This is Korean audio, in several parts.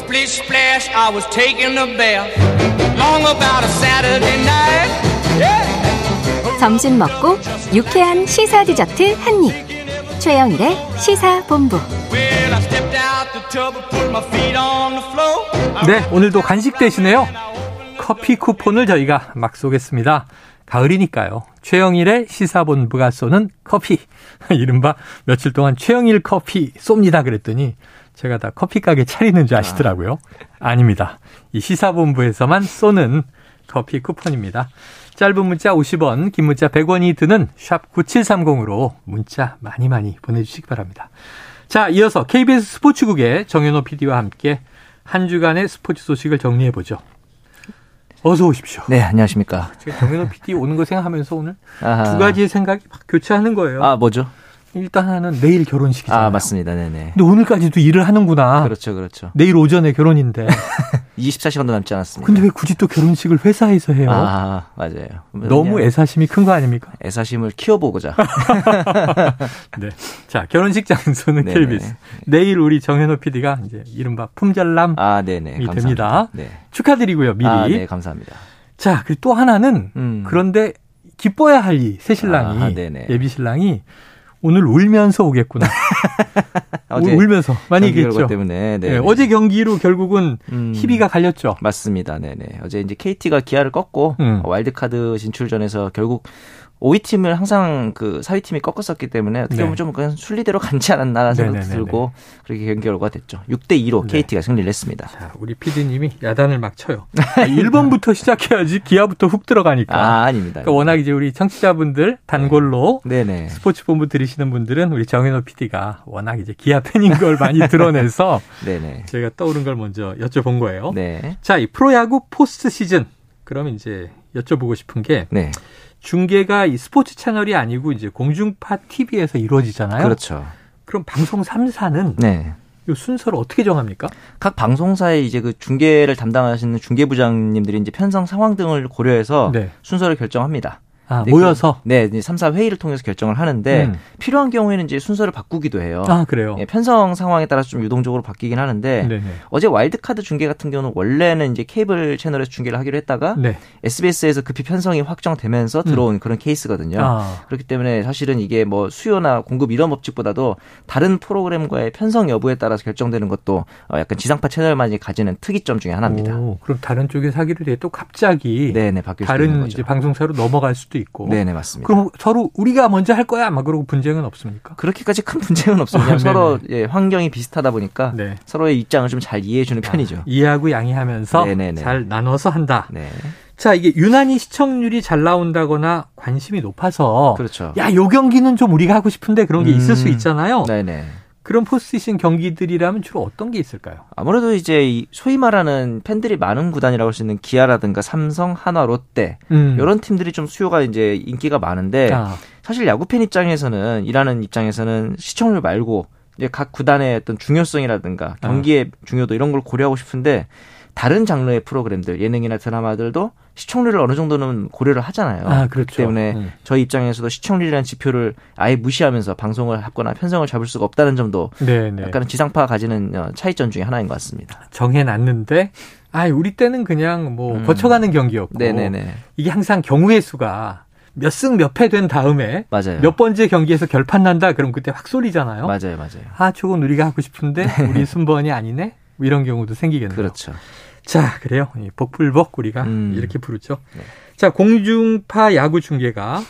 splish splash, I was taking a bath. Long about a Saturday night. Yeah. 점심 먹고 유쾌한 시사 디저트 한 입. 최영일의 시사 본부. Well, I stepped out the tub and put my feet on the floor. 네, 오늘도 간식 대신에요. 커피 쿠폰을 저희가 막 쏘겠습니다. 가을이니까요. 최영일의 시사본부가 쏘는 커피. 이른바 며칠 동안 최영일 커피 쏩니다 그랬더니 제가 다 커피 가게 차리는 줄 아시더라고요. 아 닙니다. 이 시사본부에서만 쏘는 커피 쿠폰입니다. 짧은 문자 50원, 긴 문자 100원이 드는 샵 9730으로 문자 많이 많이 보내주시기 바랍니다. 자, 이어서 KBS 스포츠국의 정현호 PD와 함께 한 주간의 스포츠 소식을 정리해 보죠. 어서 오십시오. 네, 안녕하십니까. 제가 정현호 PD 오는 거 생각하면서 오늘 아하. 두 가지의 생각이 막 교차하는 거예요. 아, 뭐죠? 일단 하나는 내일 결혼식이잖아요. 아, 맞습니다. 네네. 근데 오늘까지도 일을 하는구나. 그렇죠, 그렇죠. 내일 오전에 결혼인데. 24시간도 남지 않았습니다. 근데 왜 굳이 또 결혼식을 회사에서 해요? 아, 맞아요. 너무 애사심이 큰 거 아닙니까? 애사심을 키워보고자. 네. 자, 결혼식 장소는 네네. KBS. 내일 우리 정현호 PD가 이제 이른바 품절남이 아, 네네. 됩니다. 감사합니다. 네. 축하드리고요, 미리. 아, 네, 감사합니다. 자, 그리고 또 하나는 음. 그런데 기뻐야 할 이 새 신랑이 아, 네네. 예비 신랑이 오늘 울면서 오겠구나. 어제 울면서 많이 얘기했죠. 때문에. 네. 네, 어제 경기로 결국은 음. 희비가 갈렸죠. 맞습니다. 네네. 어제 이제 KT가 기아를 꺾고 음. 와일드카드 진출전에서 결국 5위 팀을 항상 그 4위 팀이 꺾었었기 때문에 어떻게 네. 보면 좀 그냥 순리대로 간지 않았나라는 생각도 네네네네. 들고 그렇게 경기 결과가 됐죠. 6대 2로 네. KT가 승리를 했습니다. 자, 우리 PD님이 야단을 막 쳐요. 1번부터 시작해야지 기아부터 훅 들어가니까. 아, 아닙니다. 그러니까 워낙 이제 우리 청취자분들 단골로 네네. 스포츠 본부 들으시는 분들은 우리 정현호 PD가 워낙 이제 기아 팬인 걸 많이 드러내서 네네. 제가 떠오른 걸 먼저 여쭤본 거예요. 네. 자, 이 프로야구 포스트 시즌. 그럼 이제 여쭤보고 싶은 게 네. 중계가 이 스포츠 채널이 아니고 이제 공중파 TV에서 이루어지잖아요. 그렇죠. 그럼 방송 3사는 네. 이 순서를 어떻게 정합니까? 각 방송사의 이제 그 중계를 담당하시는 중계부장님들이 이제 편성 상황 등을 고려해서 네. 순서를 결정합니다. 아, 네, 모여서. 네, 3사 회의를 통해서 결정을 하는데 음. 필요한 경우에는 이제 순서를 바꾸기도 해요. 아, 그래요. 예, 편성 상황에 따라서 좀 유동적으로 바뀌긴 하는데 네네. 어제 와일드카드 중계 같은 경우는 원래는 이제 케이블 채널에서 중계를 하기로 했다가 네. SBS에서 급히 편성이 확정되면서 들어온 그런 케이스거든요. 아, 그렇기 때문에 사실은 이게 뭐 수요나 공급 이런 법칙보다도 다른 프로그램과의 편성 여부에 따라서 결정되는 것도 어, 약간 지상파 채널만이 가지는 특이점 중에 하나입니다. 오, 그럼 다른 쪽에 사기로 돼또 갑자기 네네 바뀔 수 있는 다른 거죠. 이제 방송사로 넘어갈 수도 있고. 네네 맞습니다. 그럼 서로 우리가 먼저 할 거야 막 그러고 분쟁은 없습니까? 그렇게까지 큰 문제는 없어요. 그냥 아, 서로 예, 환경이 비슷하다 보니까 네. 서로의 입장을 좀 잘 이해해 주는 편이죠. 아, 이해하고 양해하면서 네네네. 잘 나눠서 한다. 네, 자, 이게 유난히 시청률이 잘 나온다거나 관심이 높아서 그렇죠. 야, 요 경기는 좀 우리가 하고 싶은데 그런 게 있을 수 음, 있잖아요. 네네. 그런 포스트시즌 경기들이라면 주로 어떤 게 있을까요? 아무래도 이제 이 소위 말하는 팬들이 많은 구단이라고 할 수 있는 기아라든가 삼성, 한화, 롯데 음. 이런 팀들이 좀 수요가 이제 인기가 많은데 아, 사실 야구 팬 입장에서는 일하는 입장에서는 시청률 말고 이제 각 구단의 어떤 중요성이라든가 아. 경기의 중요도 이런 걸 고려하고 싶은데 다른 장르의 프로그램들 예능이나 드라마들도 시청률을 어느 정도는 고려를 하잖아요. 아, 그렇기 그렇죠. 때문에 음. 저희 입장에서도 시청률이라는 지표를 아예 무시하면서 방송을 하거나 편성을 잡을 수가 없다는 점도 네, 네. 약간 지상파가 가지는 어, 차이점 중에 하나인 것 같습니다. 정해놨는데, 아, 우리 때는 그냥 뭐 음. 거쳐가는 경기였고, 네네네. 이게 항상 경우의 수가 몇 승 몇 패 된 다음에 맞아요. 몇 번째 경기에서 결판 난다. 그럼 그때 확 쏠리잖아요. 맞아요, 맞아요. 아, 저건 우리가 하고 싶은데 우리 순번이 아니네. 뭐 이런 경우도 생기겠네요. 그렇죠. 자, 그래요. 이 복불복 우리가 음. 이렇게 부르죠. 네. 자, 공중파 야구 중계가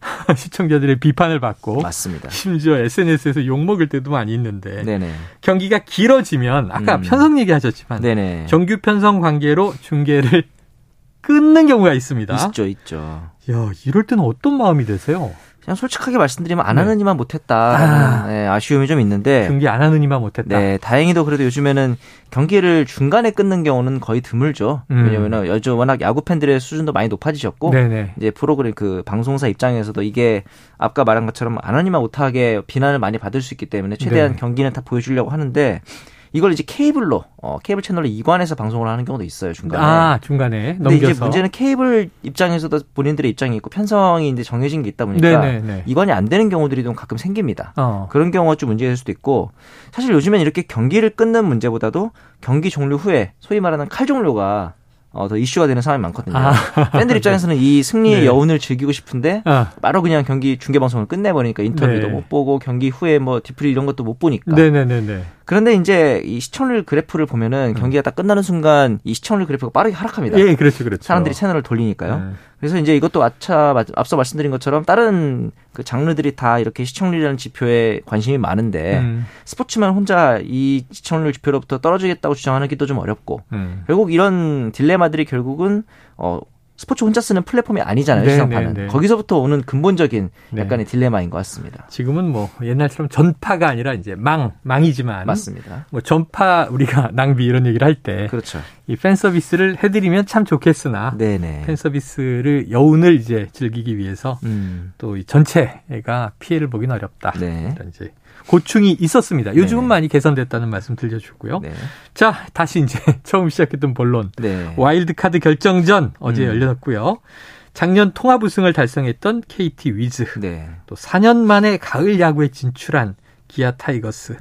시청자들의 비판을 받고 맞습니다. 심지어 SNS에서 욕 먹을 때도 많이 있는데 네네. 경기가 길어지면 아까 음. 편성 얘기하셨지만 네네. 정규 편성 관계로 중계를 끊는 경우가 있습니다. 있죠, 있죠. 야, 이럴 때는 어떤 마음이 드세요? 그냥 솔직하게 말씀드리면 안 네. 하는 이만 못했다. 아. 네, 아쉬움이 좀 있는데. 경기 안 하는 이만 못했다. 네, 다행히도 그래도 요즘에는 경기를 중간에 끊는 경우는 거의 드물죠. 음. 왜냐면은 요즘 워낙 야구 팬들의 수준도 많이 높아지셨고. 네네. 이제 프로그램 그 방송사 입장에서도 이게 아까 말한 것처럼 안 하니만 못하게 비난을 많이 받을 수 있기 때문에 최대한 네. 경기는 다 보여주려고 하는데 이걸 이제 케이블로 어, 케이블 채널로 이관해서 방송을 하는 경우도 있어요 중간에. 아 중간에 근데 넘겨서. 이제 문제는 케이블 입장에서도 본인들의 입장이 있고 편성이 이제 정해진 게 있다 보니까 네네네. 이관이 안 되는 경우들이 좀 가끔 생깁니다. 어. 그런 경우가 좀 문제가 될 수도 있고 사실 요즘엔 이렇게 경기를 끊는 문제보다도 경기 종료 후에 소위 말하는 칼 종료가 어, 더 이슈가 되는 상황이 많거든요. 아. 팬들 입장에서는 이 승리의 네. 여운을 즐기고 싶은데 아, 바로 그냥 경기 중계 방송을 끝내버리니까 인터뷰도 네. 못 보고 경기 후에 뭐 debrief 이런 것도 못 보니까. 네네네네. 그런데 이제 이 시청률 그래프를 보면은 경기가 딱 끝나는 순간 이 시청률 그래프가 빠르게 하락합니다. 예, 그렇죠, 그렇죠. 사람들이 채널을 돌리니까요. 네. 그래서 이제 이것도 아까 앞서 말씀드린 것처럼 다른 그 장르들이 다 이렇게 시청률이라는 지표에 관심이 많은데 음, 스포츠만 혼자 이 시청률 지표로부터 떨어지겠다고 주장하기도 좀 어렵고 음. 결국 이런 딜레마들이 결국은 어 스포츠 혼자 쓰는 플랫폼이 아니잖아요 네, 시장판은 네, 네. 거기서부터 오는 근본적인 네. 약간의 딜레마인 것 같습니다. 지금은 뭐 옛날처럼 전파가 아니라 이제 망, 망이지만 맞습니다. 뭐 전파 우리가 낭비 이런 얘기를 할때이 그렇죠. 팬 서비스를 해드리면 참 좋겠으나 네네. 팬 서비스를 여운을 이제 즐기기 위해서 음. 또이 전체가 피해를 보기는 어렵다. 네. 이런 이제 고충이 있었습니다. 요즘은 네네. 많이 개선됐다는 말씀 들려주고요. 네. 자, 다시 이제 처음 시작했던 본론. 네. 와일드카드 결정전 어제 음. 열렸고요. 작년 통합 우승을 달성했던 KT 위즈. 네. 또 4년 만에 가을 야구에 진출한 기아 타이거스.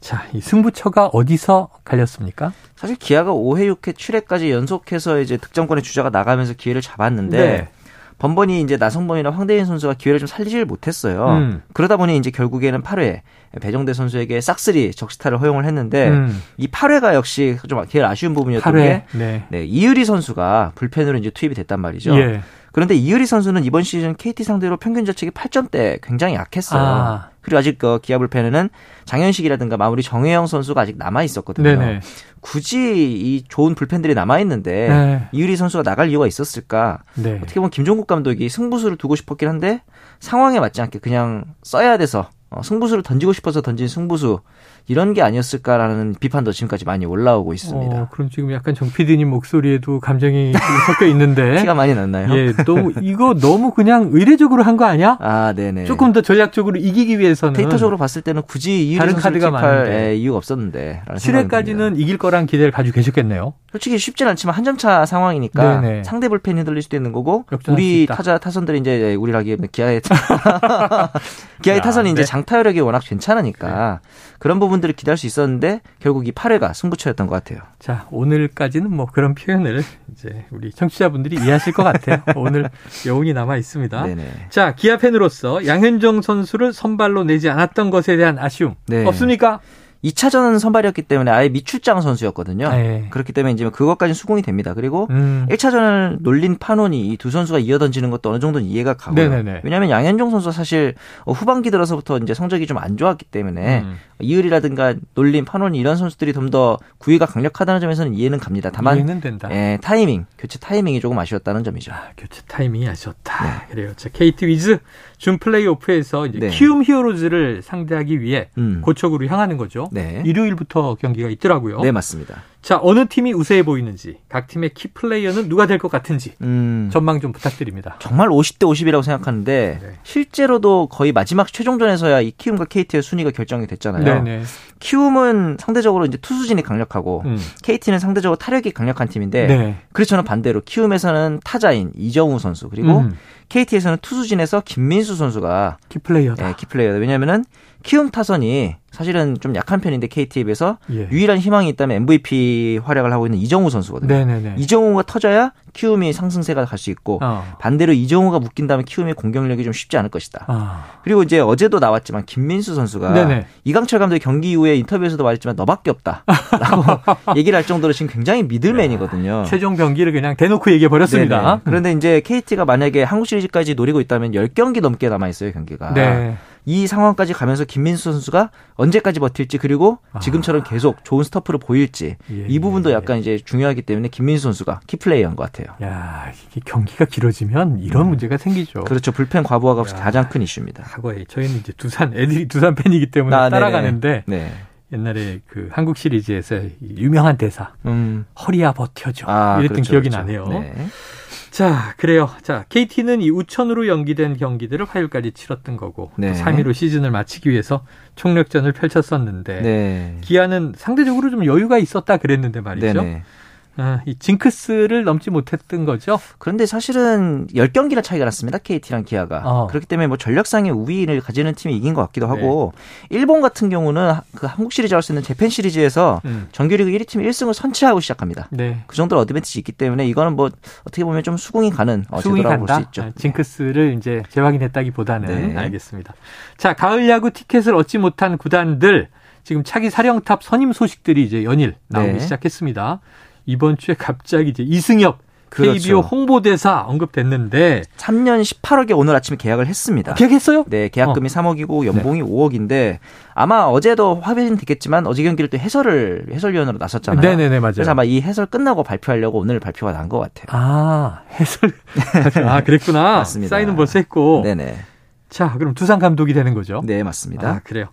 네. 자, 이 승부처가 어디서 갈렸습니까? 사실 기아가 5회 6회 7회까지 연속해서 이제 득점권의 주자가 나가면서 기회를 잡았는데 네. 번번이 이제 나성범이나 황대인 선수가 기회를 좀 살리질 못했어요. 음. 그러다 보니 이제 결국에는 8회 배정대 선수에게 싹쓸이 적시타를 허용을 했는데 음. 이 8회가 역시 좀 제일 아쉬운 부분이었던 8회. 게 네. 네, 이유리 선수가 불펜으로 이제 투입이 됐단 말이죠. 예. 그런데 이유리 선수는 이번 시즌 KT 상대로 평균 자책이 8점대 굉장히 약했어요. 아. 그리고 아직 그 기아 불펜에는 장현식이라든가 마무리 정혜영 선수가 아직 남아 있었거든요. 네네. 굳이 이 좋은 불펜들이 남아 있는데 네. 이유리 선수가 나갈 이유가 있었을까? 네. 어떻게 보면 김종국 감독이 승부수를 두고 싶었긴 한데 상황에 맞지 않게 그냥 써야 돼서 어, 승부수를 던지고 싶어서 던진 승부수 이런 게 아니었을까라는 비판도 지금까지 많이 올라오고 있습니다. 어, 그럼 지금 약간 정 PD님 목소리에도 감정이 섞여 있는데. 티가 많이 났나요? 예, 너무 이거 너무 그냥 의례적으로 한 거 아니야? 아, 네네. 조금 더 전략적으로 이기기 위해서는 데이터적으로 봤을 때는 굳이 다른 카드가 많은데. 예, 이유가 없었는데. 라는 생각이 듭니다. 7회까지는 이길 거란 기대를 가지고 계셨겠네요. 솔직히 쉽진 않지만 한 점 차 상황이니까 네네. 상대 불펜이 흔들릴 수도 있는 거고 우리. 타자 타선들이 이제 우리를 하기에 기아의 기아의 야, 타선이 이제 네. 장타력이 워낙 괜찮으니까 그런 부분 들을 기대할 수 있었는데 결국 이 8회가 승부처였던 것 같아요. 자, 오늘까지는 뭐 그런 표현을 이제 우리 청취자분들이 이해하실 것 같아요. 오늘 여운이 남아 있습니다. 네네. 자, 기아 팬으로서 양현종 선수를 선발로 내지 않았던 것에 대한 아쉬움 네. 없습니까? 2차전은 선발이었기 때문에 아예 미출장 선수였거든요. 네. 그렇기 때문에 이제 그것까지 수긍이 됩니다. 그리고 음. 1차전을 놀린 판원이 이 두 선수가 이어던지는 것도 어느 정도는 이해가 가고요. 네네네. 왜냐하면 양현종 선수가 사실 어, 후반기 들어서부터 이제 성적이 좀 안 좋았기 때문에 음. 이의리라든가 놀린 파노니 이런 선수들이 좀 더 구위가 강력하다는 점에서는 이해는 갑니다. 다만 이해는 된다. 예, 타이밍, 교체 타이밍이 조금 아쉬웠다는 점이죠. 아, 교체 타이밍이 아쉬웠다. 그래요. 자, KT 위즈 준 플레이오프에서 이제 네. 키움 히어로즈를 상대하기 위해 음. 고척으로 향하는 거죠. 네. 일요일부터 경기가 있더라고요. 네, 맞습니다. 자, 어느 팀이 우세해 보이는지, 각 팀의 key player는 누가 될 것 같은지 음. 전망 좀 부탁드립니다. 정말 50대 50이라고 생각하는데 네. 실제로도 거의 마지막 최종전에서야 이 키움과 KT의 순위가 결정이 됐잖아요. 네네. 키움은 상대적으로 이제 투수진이 강력하고 음. KT는 상대적으로 타력이 강력한 팀인데 네. 그렇잖아 반대로 키움에서는 타자인 이정후 선수 그리고 음. KT에서는 투수진에서 김민수 선수가 key player다. 예, key player다. 왜냐면은 키움 타선이 사실은 좀 약한 편인데 KT에 비해서 예. 유일한 희망이 있다면 MVP 활약을 하고 있는 이정후 선수거든요. 네네네. 이정후가 터져야 키움이 상승세가 갈 수 있고 어. 반대로 이정후가 묶인다면 키움의 공격력이 좀 쉽지 않을 것이다. 아. 그리고 이제 어제도 나왔지만 김민수 선수가 네네. 이강철 감독이 경기 이후에 인터뷰에서도 말했지만 너밖에 없다라고 얘기를 할 정도로 지금 굉장히 미들맨이거든요. 최종 경기를 그냥 대놓고 얘기해 버렸습니다. 어. 그런데 이제 KT가 만약에 한국 시리즈까지 노리고 있다면 10경기 넘게 남아 있어요, 경기가. 네. 이 상황까지 가면서 김민수 선수가 언제까지 버틸지 그리고 지금처럼 계속 좋은 스터프를 보일지 아. 예, 이 부분도 예, 약간 이제 중요하기 때문에 김민수 선수가 키플레이어인 것 같아요. 야, 이게 경기가 길어지면 이런 문제가 생기죠. 그렇죠. 불펜 과부하가 야. 가장 큰 이슈입니다. 과거에 저희는 이제 두산 애들이 두산 팬이기 때문에 아. 따라가는데 네. 옛날에 그 한국 시리즈에서 이 유명한 대사 음. 허리야 버텨줘 아, 이랬던 그렇죠, 기억이 그렇죠. 나네요. 네. 자, 그래요. 자, KT는 이 우천으로 연기된 경기들을 화요일까지 치렀던 거고 네. 3위로 시즌을 마치기 위해서 총력전을 펼쳤었는데 네. 기아는 상대적으로 좀 여유가 있었다 그랬는데 말이죠. 네네. 아, 이 징크스를 넘지 못했던 거죠. 그런데 사실은 10경기나 차이가 났습니다. KT랑 기아가. 어. 그렇기 때문에 뭐 전력상의 우위를 가지는 팀이 이긴 것 같기도 네. 하고 일본 같은 경우는 그 한국 시리즈 할수 있는 재팬 시리즈에서 음. 정규리그 1위 팀 1승을 선취하고 시작합니다. 네. 그 정도로 어드밴티지 있기 때문에 이거는 뭐 어떻게 보면 좀 수긍이 가는 어, 수긍이 제도라고 볼. 수 있죠. 아, 징크스를 이제 재확인했다기보다는 네. 알겠습니다. 자, 가을 야구 티켓을 얻지 못한 구단들 지금 차기 사령탑 선임 소식들이 이제 연일 나오기 네. 시작했습니다. 이번 주에 갑자기 이제 이승엽 그렇죠. KBO 홍보대사 언급됐는데 3년 18억에 오늘 아침에 계약을 했습니다. 계약했어요? 네, 계약금이 3억이고 연봉이 5억인데 아마 어제도 확인 됐겠지만 어제 경기를 또 해설을 해설위원으로 나섰잖아요. 네 네 네 맞아요. 그래서 아마 이 해설 끝나고 발표하려고 오늘 발표가 난 것 같아요. 아 해설 아 그랬구나. 맞습니다. 사인은 벌써 했고. 네 네. 자 그럼 두산 감독이 되는 거죠? 네, 맞습니다. 아 그래요.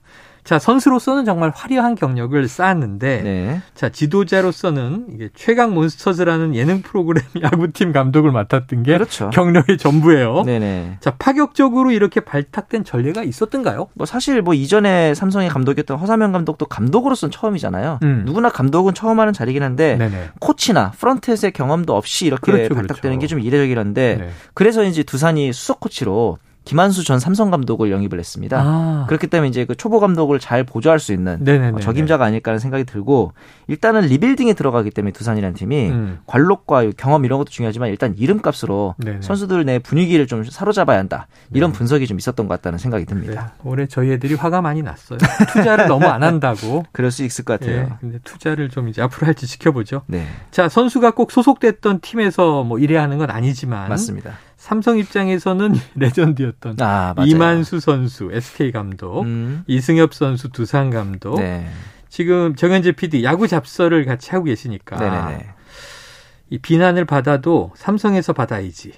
자 선수로서는 정말 화려한 경력을 쌓았는데 네. 자, 지도자로서는 이게 최강 몬스터즈라는 예능 프로그램 야구팀 감독을 맡았던 게 그렇죠. 경력의 전부예요. 네네. 자, 파격적으로 이렇게 발탁된 전례가 있었던가요? 뭐 사실 뭐 이전에 삼성의 감독이었던 허사명 감독도 감독으로서는 처음이잖아요. 음. 누구나 감독은 처음 하는 자리긴 한데 네네. 코치나 프런트에서의 경험도 없이 이렇게 그렇죠, 발탁되는 그렇죠. 게좀 이례적이란데 네. 그래서 이제 두산이 수석 코치로 김한수 전 삼성 감독을 영입을 했습니다. 아, 그렇기 때문에 이제 그 초보 감독을 잘 보조할 수 있는 네네네. 어, 적임자가 아닐까 하는 생각이 들고 일단은 리빌딩에 들어가기 때문에 두산이라는 팀이 음. 관록과 경험 이런 것도 중요하지만 일단 이름값으로 네네. 선수들 내 분위기를 좀 사로잡아야 한다. 이런 네. 분석이 좀 있었던 것 같다는 생각이 네. 듭니다. 올해 저희 애들이 화가 많이 났어요. 투자를 너무 안 한다고. 그럴 수 있을 것 예, 같아요. 근데 투자를 좀 이제 앞으로 할지 지켜보죠. 네, 자, 선수가 꼭 소속됐던 팀에서 뭐 일해야 하는 건 아니지만 맞습니다. 삼성 입장에서는 레전드였던 아. 이만수 선수, SK 감독, 음, 이승엽 선수, 두산 감독. 네, 지금 정현재 PD 야구 잡썰을 같이 하고 계시니까 네네네. 이 비난을 받아도 삼성에서 받아야지.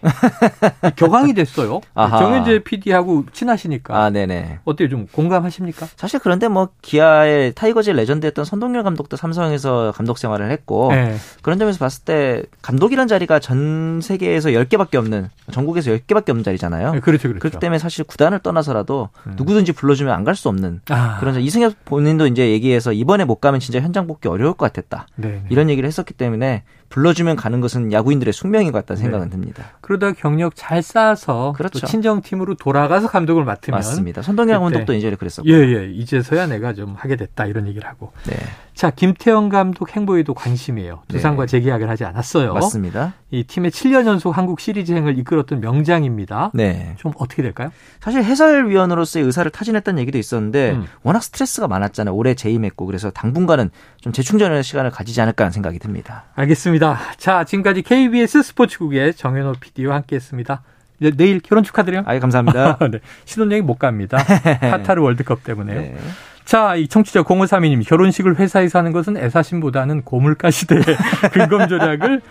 격앙이 됐어요. 아하. 정현재 PD하고 친하시니까. 아, 네네. 어때요? 좀 공감하십니까? 사실 그런데 뭐 기아의 타이거즈의 레전드였던 선동열 감독도 삼성에서 감독 생활을 했고 네. 그런 점에서 봤을 때 감독이란 자리가 전 세계에서 10개밖에 없는 전국에서 10개밖에 없는 자리잖아요. 네, 그렇죠, 그렇죠. 그렇기 때문에 사실 구단을 떠나서라도 음. 누구든지 불러주면 안 갈 수 없는 아, 그런 점. 이승엽 본인도 이제 얘기해서 이번에 못 가면 진짜 현장 복귀 어려울 것 같았다. 네, 네. 이런 얘기를 했었기 때문에 불러주면 가는 것은 야구인들의 숙명인 것 같다는 생각은 네. 듭니다. 그러다 경력 잘 쌓아서 그렇죠. 또 친정팀으로 돌아가서 감독을 맡으면 맞습니다. 그때- 감독도 이제 그랬었고. 예, 예. 이제서야 내가 좀 하게 됐다 이런 얘기를 하고. 네, 자, 김태형 감독 행보에도 관심이에요. 두산과 네. 재계약을 하지 않았어요. 맞습니다. 이 팀의 7년 연속 한국 시리즈행을 이끌었던 명장입니다. 네. 좀 어떻게 될까요? 사실 해설위원으로서의 의사를 타진했다는 얘기도 있었는데 음. 워낙 스트레스가 많았잖아요. 올해 재임했고 그래서 당분간은 좀 재충전의 시간을 가지지 않을까 하는 생각이 듭니다. 알겠습니다. 자, 지금까지 KBS 스포츠국의 정현호 PD와 함께했습니다. 이제 내일 결혼 축하드려요. 아예 감사합니다. 네. 신혼여행 못 갑니다. 카타르 월드컵 때문에요. 네. 자, 이 청취자 0532님, 결혼식을 회사에서 하는 것은 애사심보다는 고물가 시대의 근검 조작을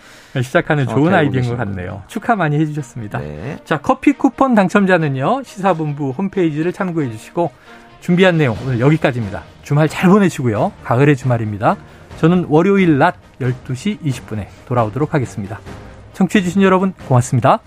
시작하는 좋은 아이디어인 것. 같네요. 축하 많이 해주셨습니다. 네. 자, 커피 쿠폰 당첨자는요, 시사본부 홈페이지를 참고해 주시고, 준비한 내용 오늘 여기까지입니다. 주말 잘 보내시고요. 가을의 주말입니다. 저는 월요일 낮 12시 20분에 돌아오도록 하겠습니다. 청취해주신 여러분 고맙습니다.